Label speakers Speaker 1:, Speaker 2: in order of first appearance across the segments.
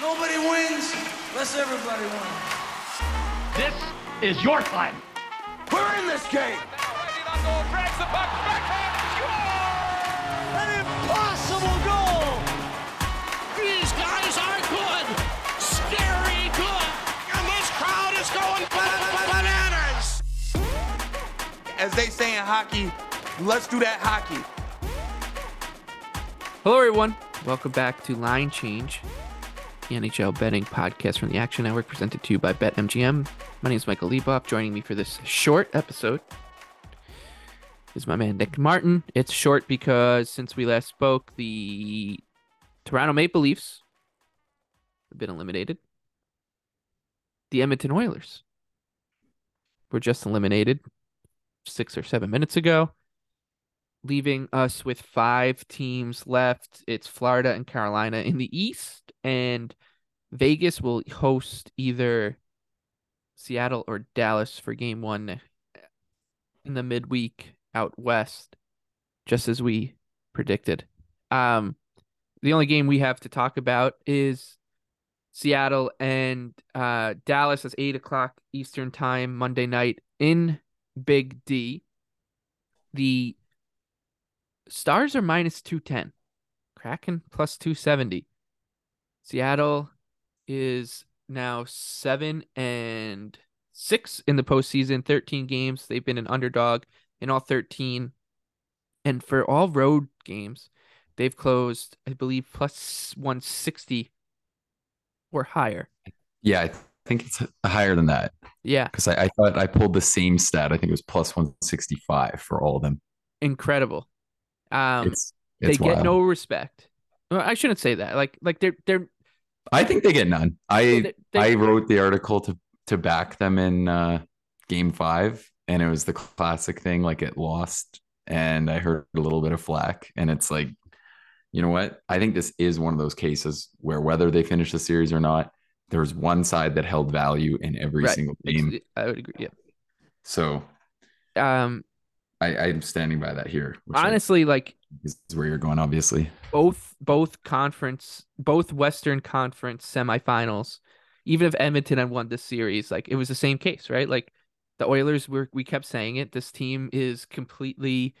Speaker 1: Nobody wins unless everybody wins.
Speaker 2: This is your time.
Speaker 1: We're in this game.
Speaker 3: An impossible goal! These guys are good! Scary good! And this crowd is going bananas!
Speaker 4: As they say in hockey, let's do that hockey.
Speaker 5: Hello, everyone. Welcome back to Line Change, the NHL betting podcast from the Action Network, presented to you by BetMGM. My name is Michael Leboff. Joining me for this short episode is my man Nick Martin. It's short because since we last spoke, the Toronto Maple Leafs have been eliminated. The Edmonton Oilers were just eliminated six or seven minutes ago leaving us with five teams left. It's Florida and Carolina in the East, and Vegas will host either Seattle or Dallas for game one in the midweek out west, just as we predicted. Um, the only game we have to talk about is Seattle and uh, Dallas is eight o'clock Eastern time Monday night in Big D. The Stars are minus 210. Kraken plus 270. Seattle is now seven and six in the postseason, 13 games. They've been an underdog in all 13. And for all road games, they've closed, I believe, plus 160 or higher.
Speaker 6: Yeah, I think it's higher than that
Speaker 5: Yeah,
Speaker 6: because I, I thought I pulled the same stat. I think it was plus 165 for all of them.
Speaker 5: incredible. Um,
Speaker 6: It's,
Speaker 5: they
Speaker 6: it's
Speaker 5: get
Speaker 6: wild.
Speaker 5: no respect. Well, I shouldn't say that. Like, like they're they're
Speaker 6: I think they get none. I
Speaker 5: they- they-
Speaker 6: I wrote the article to to back them in uh, game five, and it was the classic thing like it lost, and I heard a little bit of flack, and it's like, you know what? I think this is one of those cases where whether they finish the series or not, there's one side that held value in every
Speaker 5: Right.
Speaker 6: single game.
Speaker 5: I would agree. Yeah. So Um,
Speaker 6: I, I'm standing by that here. which I
Speaker 5: honestly, like
Speaker 6: is where you're going, obviously.
Speaker 5: both both conference both western conference semifinals even if edmonton had won this series like it was the same case right like the oilers were we kept saying it this team is completely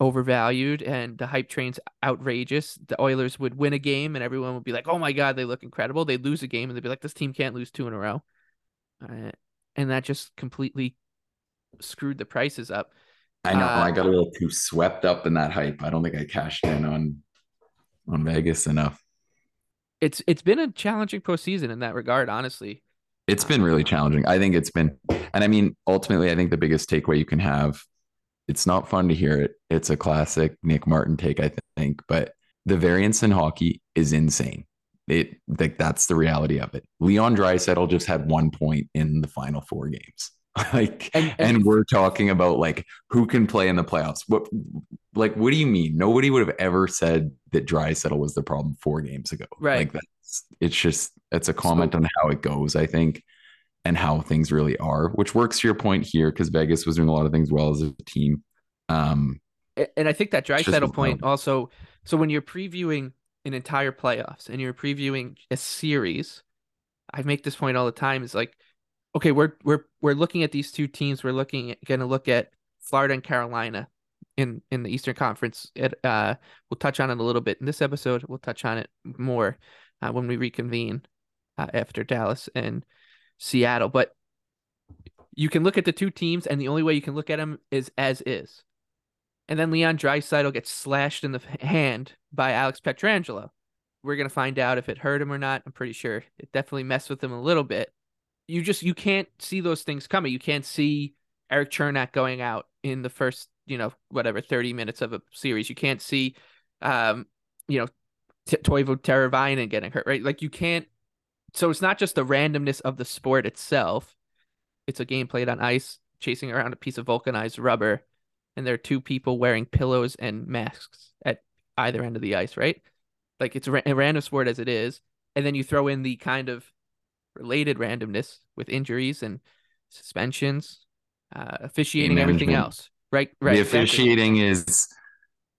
Speaker 5: overvalued and the hype train's outrageous the oilers would win a game and everyone would be like oh my god they look incredible they'd lose a game and they'd be like this team can't lose two in a row uh, and that just completely screwed the prices up
Speaker 6: I know
Speaker 5: Uh,
Speaker 6: I got a little too swept up in that hype. I don't think I cashed in on on Vegas enough.
Speaker 5: it's it's been a challenging postseason in that regard honestly
Speaker 6: It's been really challenging. I think it's been, and I mean, ultimately, I think the biggest takeaway you can have. It's not fun to hear it. It's a classic Nick Martin take, I think, but the variance in hockey is insane. It like that's the reality of it. Leon Draisaitl just had one point in the final four games. like,
Speaker 5: And-
Speaker 6: and,
Speaker 5: and-
Speaker 6: we're talking about like who can play in the playoffs. What, like, what do you mean? Nobody would have ever said that Draisaitl was the problem four games ago.
Speaker 5: Right.
Speaker 6: Like that's it's just it's a comment on how it goes, I think, and how things really are, which works to your point here because Vegas was doing a lot of things well as a team. Um,
Speaker 5: And I think that
Speaker 6: Draisaitl
Speaker 5: point also. So when you're previewing an entire playoffs and you're previewing a series, I make this point all the time. Is like, okay, we're we're we're looking at these two teams. We're looking going to look at Florida and Carolina in in the Eastern Conference. It, uh, we'll touch on it a little bit in this episode. We'll touch on it more uh, when we reconvene uh, after Dallas and Seattle. But you can look at the two teams, and the only way you can look at them is as is. And then Leon Draisaitl gets slashed in the hand by Alex Pietrangelo. We're gonna find out if it hurt him or not. I'm pretty sure it definitely messed with him a little bit. You just you can't see those things coming. You can't see Erik Cernak going out in the first, you know, whatever 30 minutes of a series. You can't see, um, you know, T- Teuvo Teravainen getting hurt, right? Like you can't. So it's not just the randomness of the sport itself. It's a game played on ice, chasing around a piece of vulcanized rubber, and there are two people wearing pillows and masks at either end of the ice, right? Like it's a, ra- a random sport as it is, and then you throw in the kind of related randomness with injuries and suspensions, uh, officiating, everything else, right? Right.
Speaker 6: the
Speaker 5: exactly.
Speaker 6: officiating is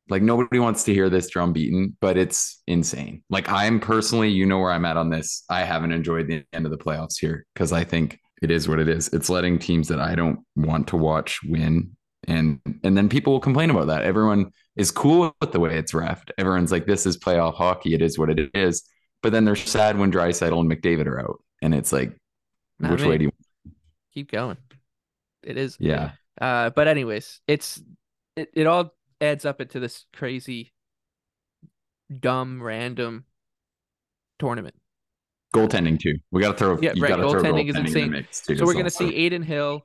Speaker 6: Like nobody wants to hear this drum beaten, but it's insane. Like I'm personally, you know where I'm at on this. I haven't enjoyed the end of the playoffs here because I think it is what it is. It's letting teams that I don't want to watch win. And and then people will complain about that. Everyone is cool with the way it's refed. Everyone's like, this is playoff hockey. It is what it is. But then they're sad when Draisaitl and McDavid are out. And it's like,
Speaker 5: Not
Speaker 6: which
Speaker 5: me.
Speaker 6: way do you
Speaker 5: Keep going. It is.
Speaker 6: Yeah.
Speaker 5: Uh, but anyways, it's it, it all adds up into this crazy, dumb, random tournament.
Speaker 6: Goaltending too. We gotta throw
Speaker 5: Yeah,
Speaker 6: you
Speaker 5: right.
Speaker 6: gotta throw
Speaker 5: Goaltending
Speaker 6: goaltending
Speaker 5: is insane.
Speaker 6: mix, too.
Speaker 5: So we're gonna
Speaker 6: also-
Speaker 5: see Adin Hill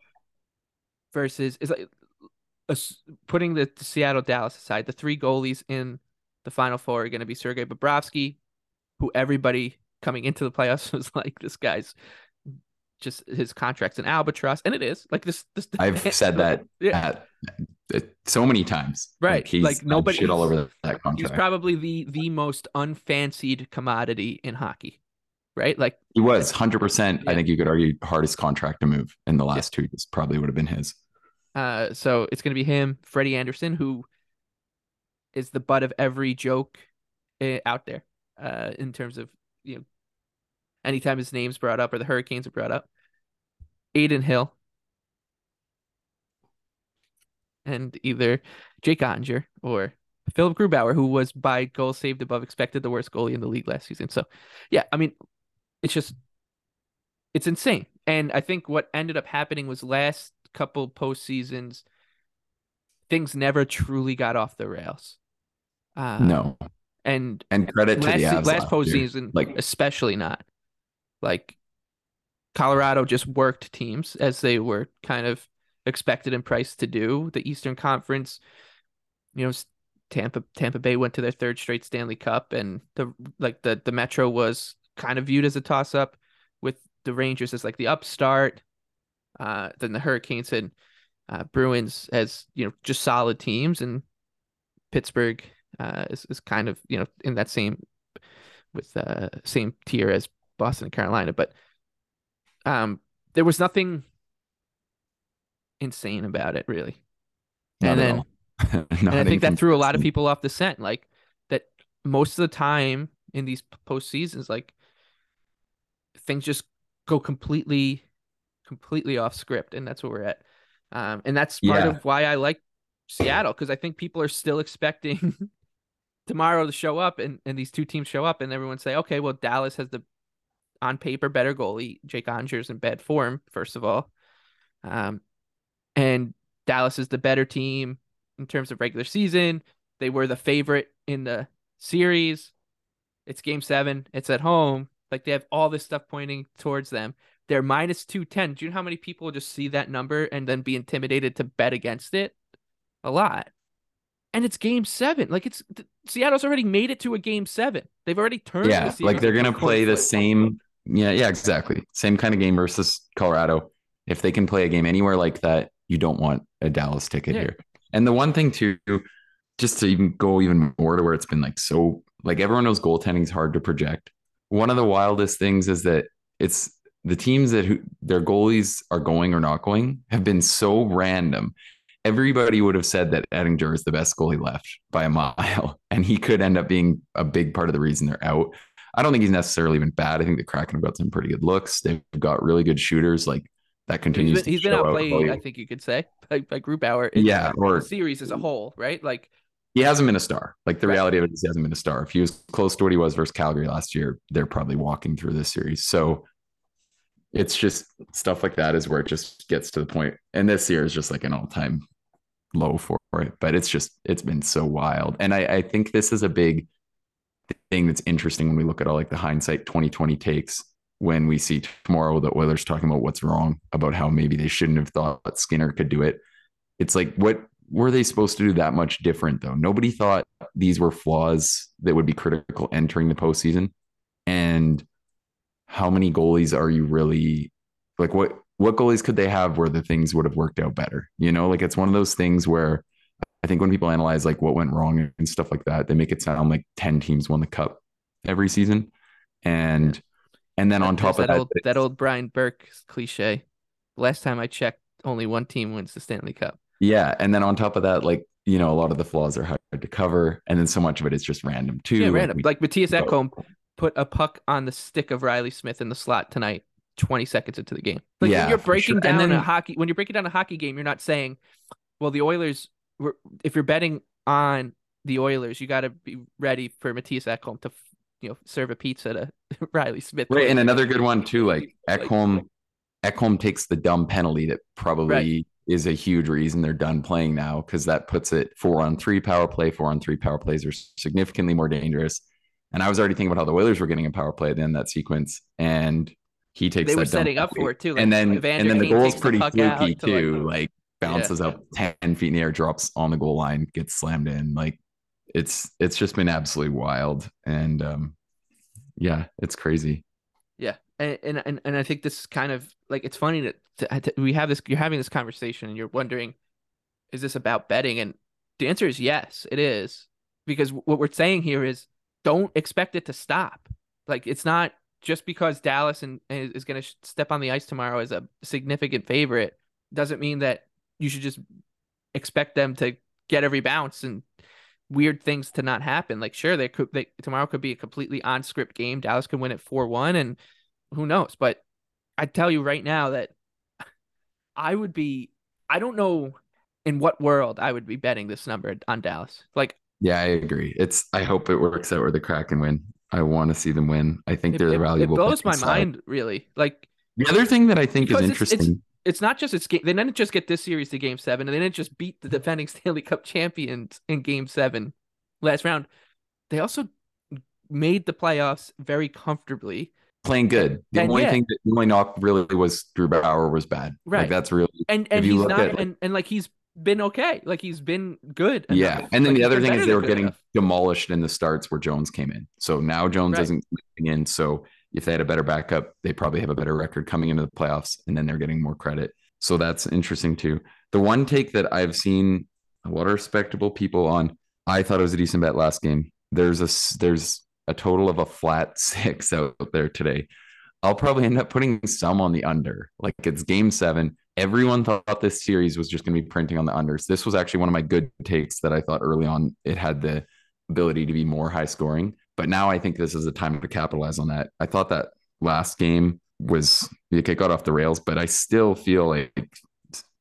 Speaker 5: versus is like us- putting the, the Seattle Dallas aside. The three goalies in the final four are gonna be Sergei Bobrovsky, who everybody coming into the playoffs was like, this guy's just his contract's an albatross, and it is like this. This
Speaker 6: I've said that
Speaker 5: Yeah.
Speaker 6: at, at so many times.
Speaker 5: Right,
Speaker 6: he's
Speaker 5: like, nobody-
Speaker 6: shit all over that contract.
Speaker 5: He's probably the the most unfancied commodity in hockey, right? Like
Speaker 6: he was hundred percent. I think you could argue hardest contract to move in the last two years probably would have been his.
Speaker 5: Uh, so it's gonna be him, Freddie Andersen, who is the butt of every joke uh, out there. Uh, in terms of you know, anytime his name's brought up or the Hurricanes are brought up, Adin Hill, and either Jake Oettinger or Philipp Grubauer, who was by goals saved above expected, the worst goalie in the league last season. So, yeah, I mean, it's just it's insane. And I think what ended up happening was last couple postseasons, things never truly got off the rails. Uh,
Speaker 6: no,
Speaker 5: and
Speaker 6: and credit to
Speaker 5: last,
Speaker 6: the Avs
Speaker 5: last
Speaker 6: year.
Speaker 5: postseason,
Speaker 6: Like-
Speaker 5: especially not. Like Colorado just worked teams as they were kind of expected and priced to do. The Eastern Conference, you know, Tampa Tampa Bay went to their third straight Stanley Cup, and the like the the Metro was kind of viewed as a toss up with the Rangers as like the upstart. Uh, then the Hurricanes and uh, Bruins as you know just solid teams, and Pittsburgh uh, is is kind of you know in that same with uh same tier as Boston and Carolina, but um there was nothing insane about it really.
Speaker 6: Not
Speaker 5: and then and I think that threw a lot of people off the scent. Like that most of the time in these post seasons, like things just go completely, completely off script, and that's where we're at. Um, and that's part
Speaker 6: Yeah.
Speaker 5: of why I like Seattle because I think people are still expecting tomorrow to show up, and and these two teams show up, and everyone say, okay, well Dallas has the on paper better goalie, Jake Onger's in bad form, first of all, um, and Dallas is the better team in terms of regular season. They were the favorite in the series. It's game seven. It's at home. Like they have all this stuff pointing towards them. They're minus 210. Do you know how many people just see that number and then be intimidated to bet against it? A lot. And it's game seven. Like it's Seattle's already made it to a game seven. They've already turned.
Speaker 6: Yeah,
Speaker 5: series
Speaker 6: like they're gonna play the same. Yeah, yeah, exactly. Same kind of game versus Colorado. If they can play a game anywhere like that, you don't want a Dallas ticket
Speaker 5: Yeah.
Speaker 6: here. And the one thing too, just to even go even more to where it's been like so, like everyone knows goaltending is hard to project. One of the wildest things is that it's the teams that who, their goalies are going or not going have been so random. Everybody would have said that Oettinger is the best goalie left by a mile, and he could end up being a big part of the reason they're out. I don't think he's necessarily been bad. I think the Kraken have got some pretty good looks. They've got really good shooters. Like that continues.
Speaker 5: To be he's been, he's been
Speaker 6: out
Speaker 5: outplayed,
Speaker 6: value.
Speaker 5: I think you could say, by, by Grubauer. in
Speaker 6: Yeah, or
Speaker 5: the series as a whole, right? Like
Speaker 6: he hasn't been a star. Like the
Speaker 5: Right.
Speaker 6: reality of it is he hasn't been a star. If he was close to what he was versus Calgary last year, they're probably walking through this series. So it's just stuff like that is where it just gets to the point. And this year is just like an all-time low for it. But it's just it's been so wild. And I, I think this is a big thing that's interesting when we look at all like the hindsight 2020 takes when we see tomorrow the Oilers talking about what's wrong, about how maybe they shouldn't have thought Skinner could do it. It's like what were they supposed to do that much different though? Nobody thought these were flaws that would be critical entering the postseason. And how many goalies are you really like what what goalies could they have where the things would have worked out better? You know, like it's one of those things where I think when people analyze like what went wrong and stuff like that, they make it sound like 10 teams won the cup every season. And and then on top of
Speaker 5: that
Speaker 6: that,
Speaker 5: old that old Brian Burke cliche. Last time I checked, only one team wins the Stanley Cup.
Speaker 6: Yeah, and then on top of that, like you know, a lot of the flaws are hard to cover, and then so much of it is just random too.
Speaker 5: Yeah, random. Like
Speaker 6: Mattias.
Speaker 5: Ekholm put a puck on the stick of Reilly Smith in the slot tonight, 20 seconds into the game. Like
Speaker 6: Yeah,
Speaker 5: when you're breaking
Speaker 6: sure.
Speaker 5: Down a hockey when you're breaking down a hockey game, you're not saying, well, the Oilers if you're betting on the Oilers, you got to be ready for Mattias Ekholm to you know serve a pizza to Reilly Smith.
Speaker 6: Right, and another good one too, like
Speaker 5: Like-
Speaker 6: Ekholm. Ekholm takes the dumb penalty that probably is a huge reason they're done playing now because that puts it four on three power play. Four on three power plays are significantly more dangerous. And I was already thinking about how the Oilers were getting a power play in that sequence, and he takes.
Speaker 5: They were
Speaker 6: dumb
Speaker 5: setting up for it, too,
Speaker 6: and then
Speaker 5: Evander
Speaker 6: and then the
Speaker 5: takes the
Speaker 6: pretty fluky
Speaker 5: to, like-
Speaker 6: too. Like bounces up ten feet in the air, drops on the goal line, gets slammed in. Like it's it's just been absolutely wild, and um, yeah, it's crazy.
Speaker 5: Yeah, and and and, I think this is kind of like it's funny that we have this. You're having this conversation, and you're wondering, is this about betting? And the answer is yes, it is, because what we're saying here is don't expect it to stop. Like it's not just because Dallas and is going to step on the ice tomorrow as a significant favorite doesn't mean that you should just expect them to get every bounce and weird things to not happen. Like sure, they could they tomorrow could be a completely on script game. Dallas could win it four one, and who knows? But I tell you right now that I would be. I don't know in what world I would be betting this number on Dallas. Like
Speaker 6: Yeah, I agree. It's I hope it works out where the Kraken win. I want to see them win. I think
Speaker 5: it,
Speaker 6: they're
Speaker 5: it-
Speaker 6: the
Speaker 5: it
Speaker 6: valuable.
Speaker 5: blows my
Speaker 6: side.
Speaker 5: mind really. Like
Speaker 6: The other thing that I think is
Speaker 5: Because it's- it's-
Speaker 6: interesting.
Speaker 5: It's not just it's game. They didn't just get this series to game seven, and they didn't just beat the defending Stanley Cup champions in game seven last round. They also made the playoffs very comfortably.
Speaker 6: playing good. The
Speaker 5: And
Speaker 6: only
Speaker 5: yeah.
Speaker 6: thing that the only knock really was Grubauer was bad.
Speaker 5: Right.
Speaker 6: Like that's really
Speaker 5: And and he's not
Speaker 6: at,
Speaker 5: and, and like he's been okay. Like he's been good.
Speaker 6: yeah. And then
Speaker 5: Like,
Speaker 6: the other thing is they were getting
Speaker 5: enough.
Speaker 6: demolished in the starts where Jones came in. So now Jones
Speaker 5: Right.
Speaker 6: isn't coming in. So if they had a better backup, they probably have a better record coming into the playoffs, and then they're getting more credit. So that's interesting too. The one take that I've seen a lot of respectable people on, I thought it was a decent bet last game. There's a there's a total of a flat six out there today. I'll probably end up putting some on the under. Like it's game seven. Everyone thought this series was just going to be printing on the unders. This was actually one of my good takes that I thought early on it had the ability to be more high scoring. But now I think this is a time to capitalize on that. I thought that last game was like it got off the rails, but I still feel like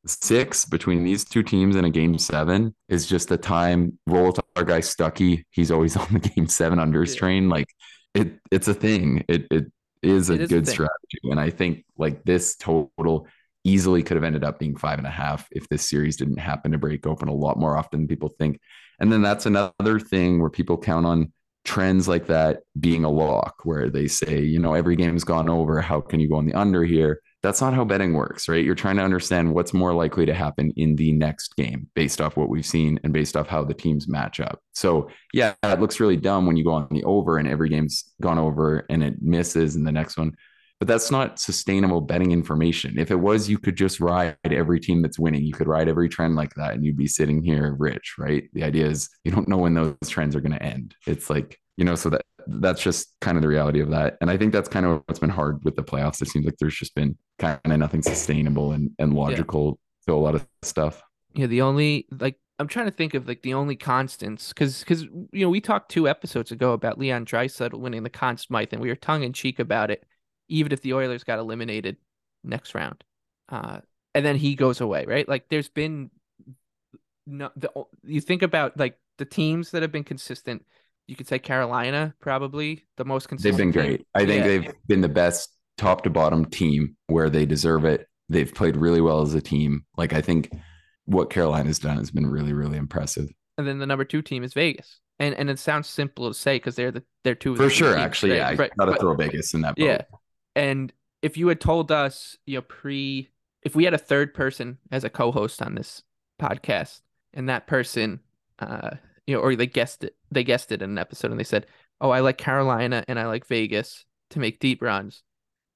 Speaker 6: six between these two teams in a game seven is just a time. Roll with our guy Stucky. He's always on the game seven unders
Speaker 5: Yeah.
Speaker 6: train. Like it, it's a thing. It it is a
Speaker 5: is
Speaker 6: good
Speaker 5: thing.
Speaker 6: strategy, and I think like this total easily could have ended up being five and a half if this series didn't happen to break open a lot more often than people think. And then that's another thing where people count on trends like that being a lock, where they say, you know, every game's gone over. How can you go on the under here? That's not how betting works, right? You're trying to understand what's more likely to happen in the next game based off what we've seen and based off how the teams match up. So, yeah, it looks really dumb when you go on the over and every game's gone over and it misses in the next one. But that's not sustainable betting information. If it was, you could just ride every team that's winning. You could ride every trend like that and you'd be sitting here rich, right? The idea is you don't know when those trends are going to end. It's like, you know, so that that's just kind of the reality of that. And I think that's kind of what's been hard with the playoffs. It seems like there's just been kind of nothing sustainable and, and logical to a lot of stuff.
Speaker 5: Yeah, the only like I'm trying to think of like the only constants because because you know we talked two episodes ago about Leon Draisaitl winning the Conn Smythe and we were tongue in cheek about it, even if the Oilers got eliminated next round, uh, and then he goes away, right? Like there's been no the you think about like the teams that have been consistent. You could say Carolina probably the most consistent.
Speaker 6: They've been
Speaker 5: team.
Speaker 6: great. I think
Speaker 5: Yeah.
Speaker 6: they've been the best top to bottom team where they deserve it. They've played really well as a team. Like I think what Carolina's done has been really, really impressive.
Speaker 5: and then the number two team is Vegas. And and it sounds simple to say because they're the they're two
Speaker 6: For sure,
Speaker 5: teams,
Speaker 6: actually,
Speaker 5: right?
Speaker 6: yeah. I gotta throw Vegas in that boat.
Speaker 5: Yeah. And if you had told us, you know, pre if we had a third person as a co-host on this podcast and that person uh you know or they guessed it they guessed it in an episode and they said, "Oh, I like Carolina and I like Vegas to make deep runs."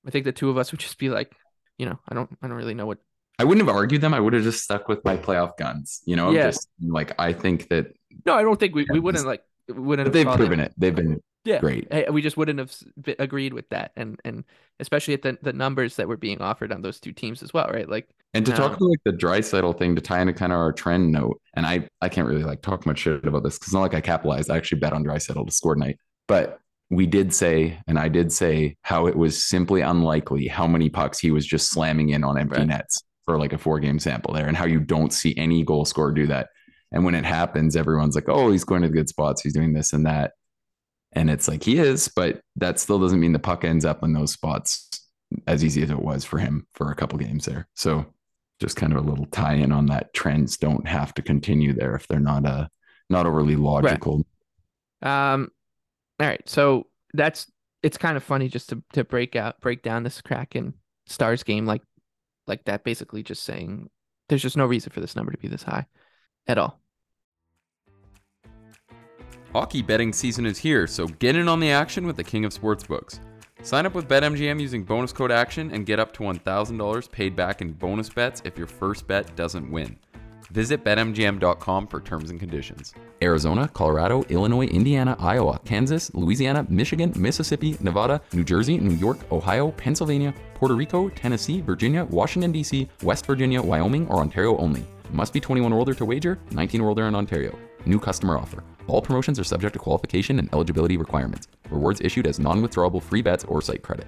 Speaker 5: I think the two of us would just be like, you know, I don't I don't really know what
Speaker 6: I wouldn't have argued them. I would have just stuck with my playoff guns. You know,
Speaker 5: Yeah.
Speaker 6: just like I think that
Speaker 5: No, I don't think we, we wouldn't like we wouldn't
Speaker 6: they've
Speaker 5: call them-
Speaker 6: proven it. They've been
Speaker 5: Yeah,
Speaker 6: great.
Speaker 5: we just wouldn't have agreed with that, and and especially at the the numbers that were being offered on those two teams as well, right? Like,
Speaker 6: And to talk
Speaker 5: um,
Speaker 6: about like the Draisaitl thing to tie into kind of our trend note, and I I can't really like talk much shit about this because it's not like I capitalized. I actually bet on Draisaitl to score tonight, but we did say, and I did say how it was simply unlikely how many pucks he was just slamming in on empty
Speaker 5: Right.
Speaker 6: nets for like a four game sample there, and how you don't see any goal scorer do that. And when it happens, everyone's like, "Oh, he's going to the good spots. He's doing this and that." And it's like he is, but that still doesn't mean the puck ends up in those spots as easy as it was for him for a couple games there. So just kind of a little tie in on that trends don't have to continue there if they're not uh not overly logical. Right.
Speaker 5: Um, all right, so that's it's kind of funny just to to break out break down this Kraken Stars game like like that, basically just saying there's just no reason for this number to be this high at all.
Speaker 7: Hockey betting season is here, so get in on the action with the king of sportsbooks. Sign up with BetMGM using bonus code ACTION and get up to $1,000 paid back in bonus bets if your first bet doesn't win. Visit betmgm.com for terms and conditions.
Speaker 6: Arizona, Colorado, Illinois, Indiana, Iowa, Kansas, Louisiana, Michigan, Mississippi, Nevada, New Jersey, New York, Ohio, Pennsylvania, Puerto Rico, Tennessee, Virginia, Washington D.C., West Virginia, Wyoming, or Ontario only. Must be 21 or older to wager, 19 or older in Ontario. New customer offer. All promotions are subject to qualification and eligibility requirements. Rewards issued as non-withdrawable free bets or site credit.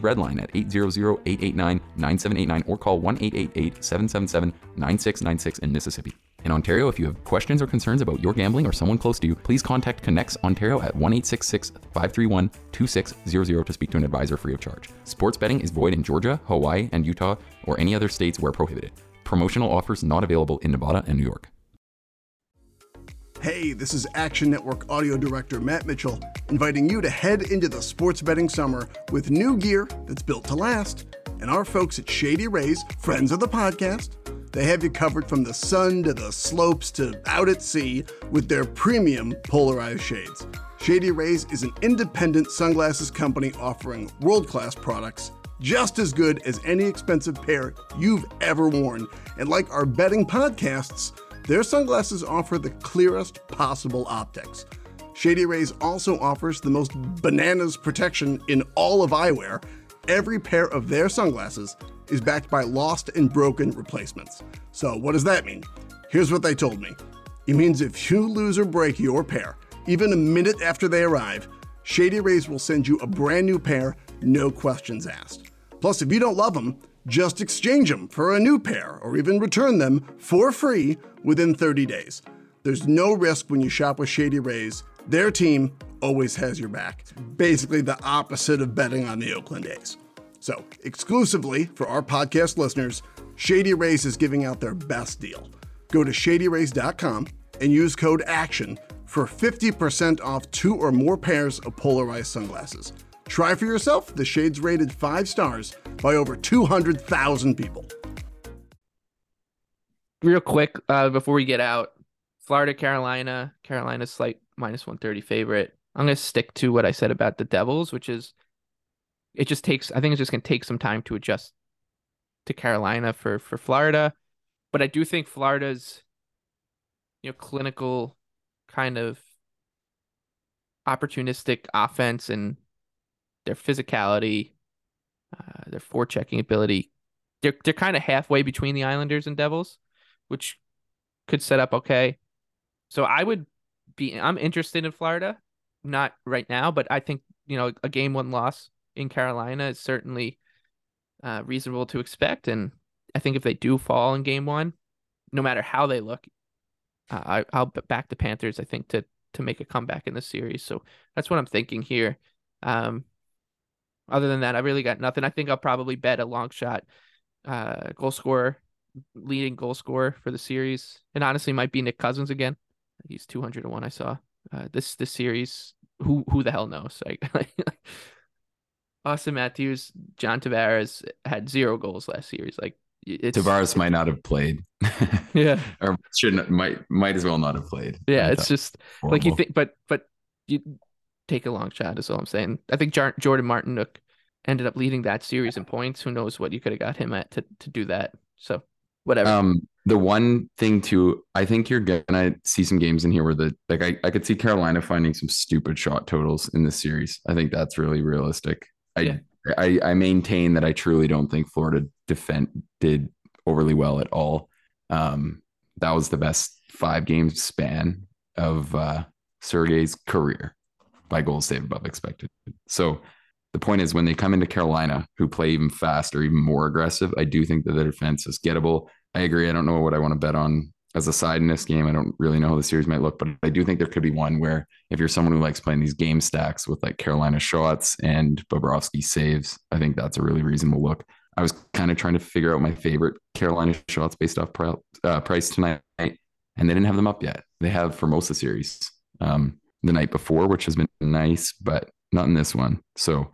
Speaker 6: Red Line at 800-889-9789 or call 1-888-777-9696 in Mississippi. In Ontario, if you have questions or concerns about your gambling or someone close to you, please contact Connects Ontario at 1 531 2600 to speak to an advisor free of charge. Sports betting is void in Georgia, Hawaii, and Utah, or any other states where prohibited. Promotional offers not available in Nevada and New York.
Speaker 8: Hey, this is Action Network Audio Director Matt Mitchell, inviting you to head into the sports betting summer with new gear that's built to last. And our folks at Shady Rays, friends of the podcast, they have you covered from the sun to the slopes to out at sea with their premium polarized shades. Shady Rays is an independent sunglasses company offering world class products just as good as any expensive pair you've ever worn. And like our betting podcasts, their sunglasses offer the clearest possible optics. Shady Rays also offers the most bananas protection in all of eyewear. Every pair of their sunglasses is backed by lost and broken replacements. So, what does that mean? Here's what they told me it means if you lose or break your pair, even a minute after they arrive, Shady Rays will send you a brand new pair, no questions asked. Plus, if you don't love them, just exchange them for a new pair or even return them for free within 30 days. There's no risk when you shop with Shady Rays. Their team always has your back. Basically the opposite of betting on the Oakland A's. So, exclusively for our podcast listeners, Shady Rays is giving out their best deal. Go to shadyrays.com and use code ACTION for 50% off two or more pairs of polarized sunglasses. Try for yourself. The shades rated five stars by over 200,000 people.
Speaker 5: Real quick, uh, before we get out, Florida, Carolina, Carolina's slight minus 130 favorite. I'm going to stick to what I said about the Devils, which is it just takes, I think it's just going to take some time to adjust to Carolina for, for Florida. But I do think Florida's, you know, clinical kind of opportunistic offense and their physicality, uh, their forechecking ability, they're they're kind of halfway between the Islanders and Devils, which could set up okay. So I would be I'm interested in Florida, not right now, but I think you know a game one loss in Carolina is certainly uh, reasonable to expect, and I think if they do fall in game one, no matter how they look, uh, I I'll back the Panthers. I think to to make a comeback in the series. So that's what I'm thinking here. Um, other than that, I really got nothing. I think I'll probably bet a long shot uh, goal scorer, leading goal scorer for the series, and honestly, might be Nick Cousins again. He's two hundred to one. I saw uh, this this series. who who the hell knows? Like, Auston Matthews, John Tavares had zero goals last series. Like it's
Speaker 6: Tavares might not have played.
Speaker 5: Yeah.
Speaker 6: or shouldn't might might as well not have played.
Speaker 5: Yeah, it's just like you think, but but you take a long shot. Is all I'm saying. I think Jar- Jordan Martinook ended up leading that series in points. Who knows what you could have got him at to to do that? So whatever.
Speaker 6: Um, the one thing too, I think you're gonna see some games in here where the like I, I could see Carolina finding some stupid shot totals in this series. I think that's really realistic. I
Speaker 5: Yeah.
Speaker 6: I, I maintain that I truly don't think Florida defend did overly well at all. Um, that was the best five game span of uh Sergei's career by goals saved above expected. So the point is when they come into Carolina, who play even faster, even more aggressive, I do think that the defense is gettable. I agree. I don't know what I want to bet on as a side in this game. I don't really know how the series might look, but I do think there could be one where if you're someone who likes playing these game stacks with like Carolina shots and Bobrovsky saves, I think that's a really reasonable look. I was kind of trying to figure out my favorite Carolina shots based off uh, price tonight, and they didn't have them up yet. They have for most of the series um, the night before, which has been nice, but not in this one. So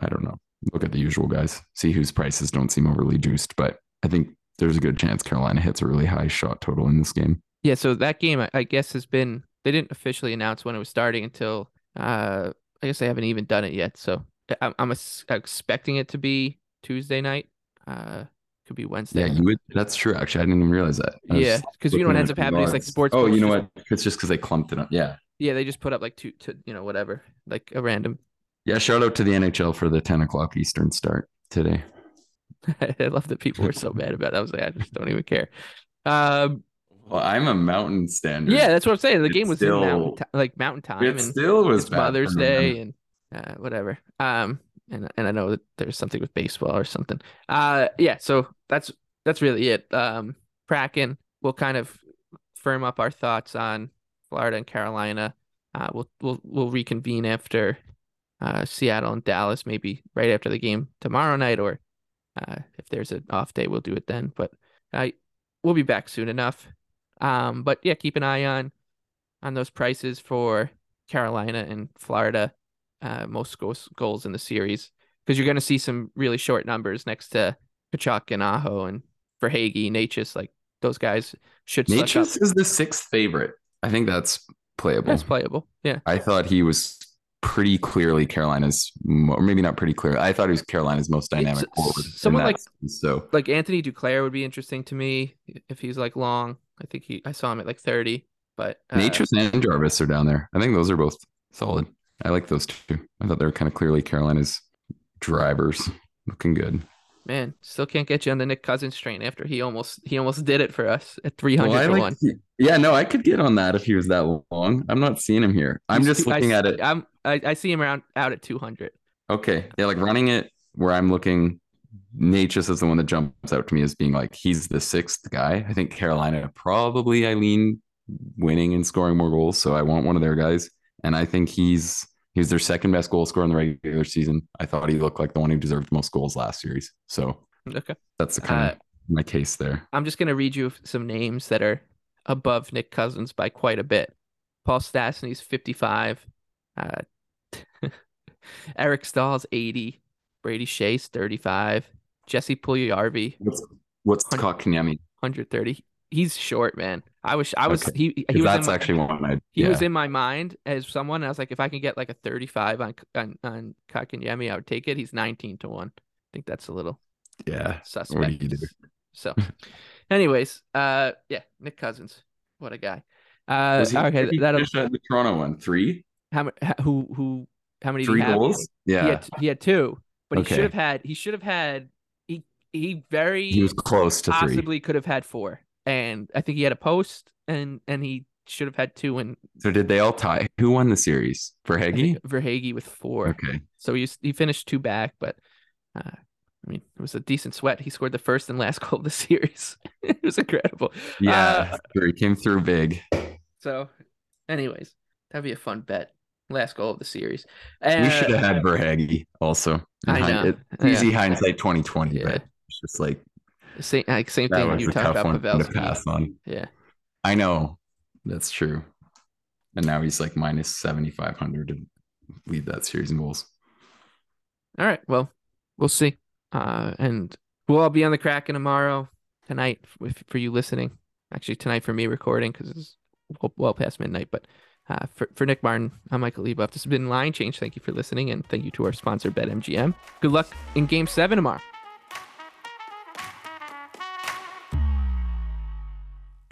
Speaker 6: I don't know. Look at the usual guys, see whose prices don't seem overly juiced, but I think there's a good chance Carolina hits a really high shot total in this game.
Speaker 5: Yeah, so that game, I- guess, has been. They didn't officially announce when it was starting until. Uh, I guess they haven't even done it yet. So I'm, I'm expecting it to be Tuesday night. Uh, could be Wednesday.
Speaker 6: Yeah, you would. That's true. Actually, I didn't even realize that. I
Speaker 5: Yeah, because you know what ends up happening is like sports.
Speaker 6: Oh, you know what? It's just because they clumped it up. Yeah,
Speaker 5: Yeah, they just put up like two to you know whatever, like a random.
Speaker 6: yeah. Shout out to the NHL for the 10 o'clock Eastern start today.
Speaker 5: I love that people were so mad about. it. I was like, I just don't even care. Um,
Speaker 6: Well, I'm a Mountain Standard.
Speaker 5: yeah, that's what I'm saying. The game was
Speaker 6: still-
Speaker 5: in mountain ti- like mountain time,
Speaker 6: it
Speaker 5: and
Speaker 6: still was
Speaker 5: Mother's. Day and uh, whatever. Um, and and I know that there's something with baseball or something. Uh, yeah. So that's that's really it. Um, Kraken. We'll kind of firm up our thoughts on Florida and Carolina. Uh, we'll we'll we'll reconvene after uh, Seattle and Dallas, maybe right after the game tomorrow night, or uh, if there's an off day, we'll do it then. But we'll be back soon enough. Um, but yeah, keep an eye on on those prices for Carolina and Florida, uh, most goals goals in the series because you're going to see some really short numbers next to Tkachuk and Aho and Verhaeghe, Necas, like those guys should.
Speaker 6: Necas is the sixth favorite. I think that's playable.
Speaker 5: That's playable. Yeah.
Speaker 6: I thought he was pretty clearly Carolina's, or maybe not pretty clear. I thought he was Carolina's most dynamic forward.
Speaker 5: someone like-
Speaker 6: series, so
Speaker 5: Like Anthony Duclair would be interesting to me if he's like long. I think he I saw him at like 30, but uh,
Speaker 6: Necas and Jarvis are down there. I think those are both solid. I like those two. I thought they were kind of clearly Carolina's drivers, looking good.
Speaker 5: Man, still can't get you on the Nick Cousins train after he almost he almost did it for us at 300
Speaker 6: Well, I like-
Speaker 5: one.
Speaker 6: Yeah, no, I could get on that if he was that long. I'm not seeing him here. I'm
Speaker 5: He's
Speaker 6: just
Speaker 5: two- I
Speaker 6: looking
Speaker 5: s-
Speaker 6: at it.
Speaker 5: I'm I, I see him around out at 200.
Speaker 6: Okay. Yeah, like running it where I'm looking, Necas is the one that jumps out to me as being like he's the sixth guy. I think Carolina probably I lean winning and scoring more goals, so I want one of their guys. And I think he's he was their second best goal scorer in the regular season. I thought he looked like the one who deserved most goals last series. So
Speaker 5: Okay.
Speaker 6: that's the kind
Speaker 5: Uh,
Speaker 6: of my case there.
Speaker 5: I'm just gonna read you some names that are above Nick Cousins by quite a bit. Paul Stastny's 55. Uh, Eric Staal's 80. Brady Skjei's 35. Jesse Puljujarvi
Speaker 6: What's what's Kotkaniemi?
Speaker 5: 130. He's short, man. I wish I was
Speaker 6: Okay.
Speaker 5: he he was
Speaker 6: That's
Speaker 5: in my,
Speaker 6: actually one I
Speaker 5: he was in my mind as someone. I was like, if I can get like a 35 on on on Kotkaniemi, I would take it. He's 19 to one. I think that's a little
Speaker 6: yeah.
Speaker 5: suspect.
Speaker 6: What do you do?
Speaker 5: So, anyways, uh, yeah, Nick Cousins, what a guy. Uh,
Speaker 6: he,
Speaker 5: okay, that'll
Speaker 6: the Toronto one? Three?
Speaker 5: how many? who who how many did
Speaker 6: Three
Speaker 5: he have?
Speaker 6: goals?
Speaker 5: He
Speaker 6: Yeah.
Speaker 5: had, he had two, but he should have had he should have had he he very
Speaker 6: He was close to three.
Speaker 5: possibly could have had four, and I think he had a post and and he should have had two and
Speaker 6: So did they all tie? Who won the series? For
Speaker 5: I
Speaker 6: Heggy?
Speaker 5: think Verhaeghe with four.
Speaker 6: Okay.
Speaker 5: So he he finished two back, but uh, I mean it was a decent sweat. He scored the first and last goal of the series. it was incredible.
Speaker 6: Yeah.
Speaker 5: Uh,
Speaker 6: sure, he came through big.
Speaker 5: So, anyways, that'd be a fun bet. Last goal of the series.
Speaker 6: we
Speaker 5: Uh,
Speaker 6: should have had Verhaeghe also. In
Speaker 5: I
Speaker 6: hind-
Speaker 5: know.
Speaker 6: It's easy hindsight 2020,
Speaker 5: Yeah.
Speaker 6: but it's just like
Speaker 5: Same, like, same
Speaker 6: that
Speaker 5: thing you talked about Pavelski.
Speaker 6: pass on.
Speaker 5: Yeah.
Speaker 6: I know. That's true. And now he's like minus 7,500 to lead that series in goals.
Speaker 5: All right. Well, we'll see. Uh, and we'll all be on the Kraken tomorrow, tonight, if, for you listening. Actually, tonight for me recording because it's well, well past midnight. But uh, for, for Nick Martin, I'm Michael Leboff. This has been Line Change. Thank you for listening. And thank you to our sponsor, BetMGM. Good luck in game seven tomorrow.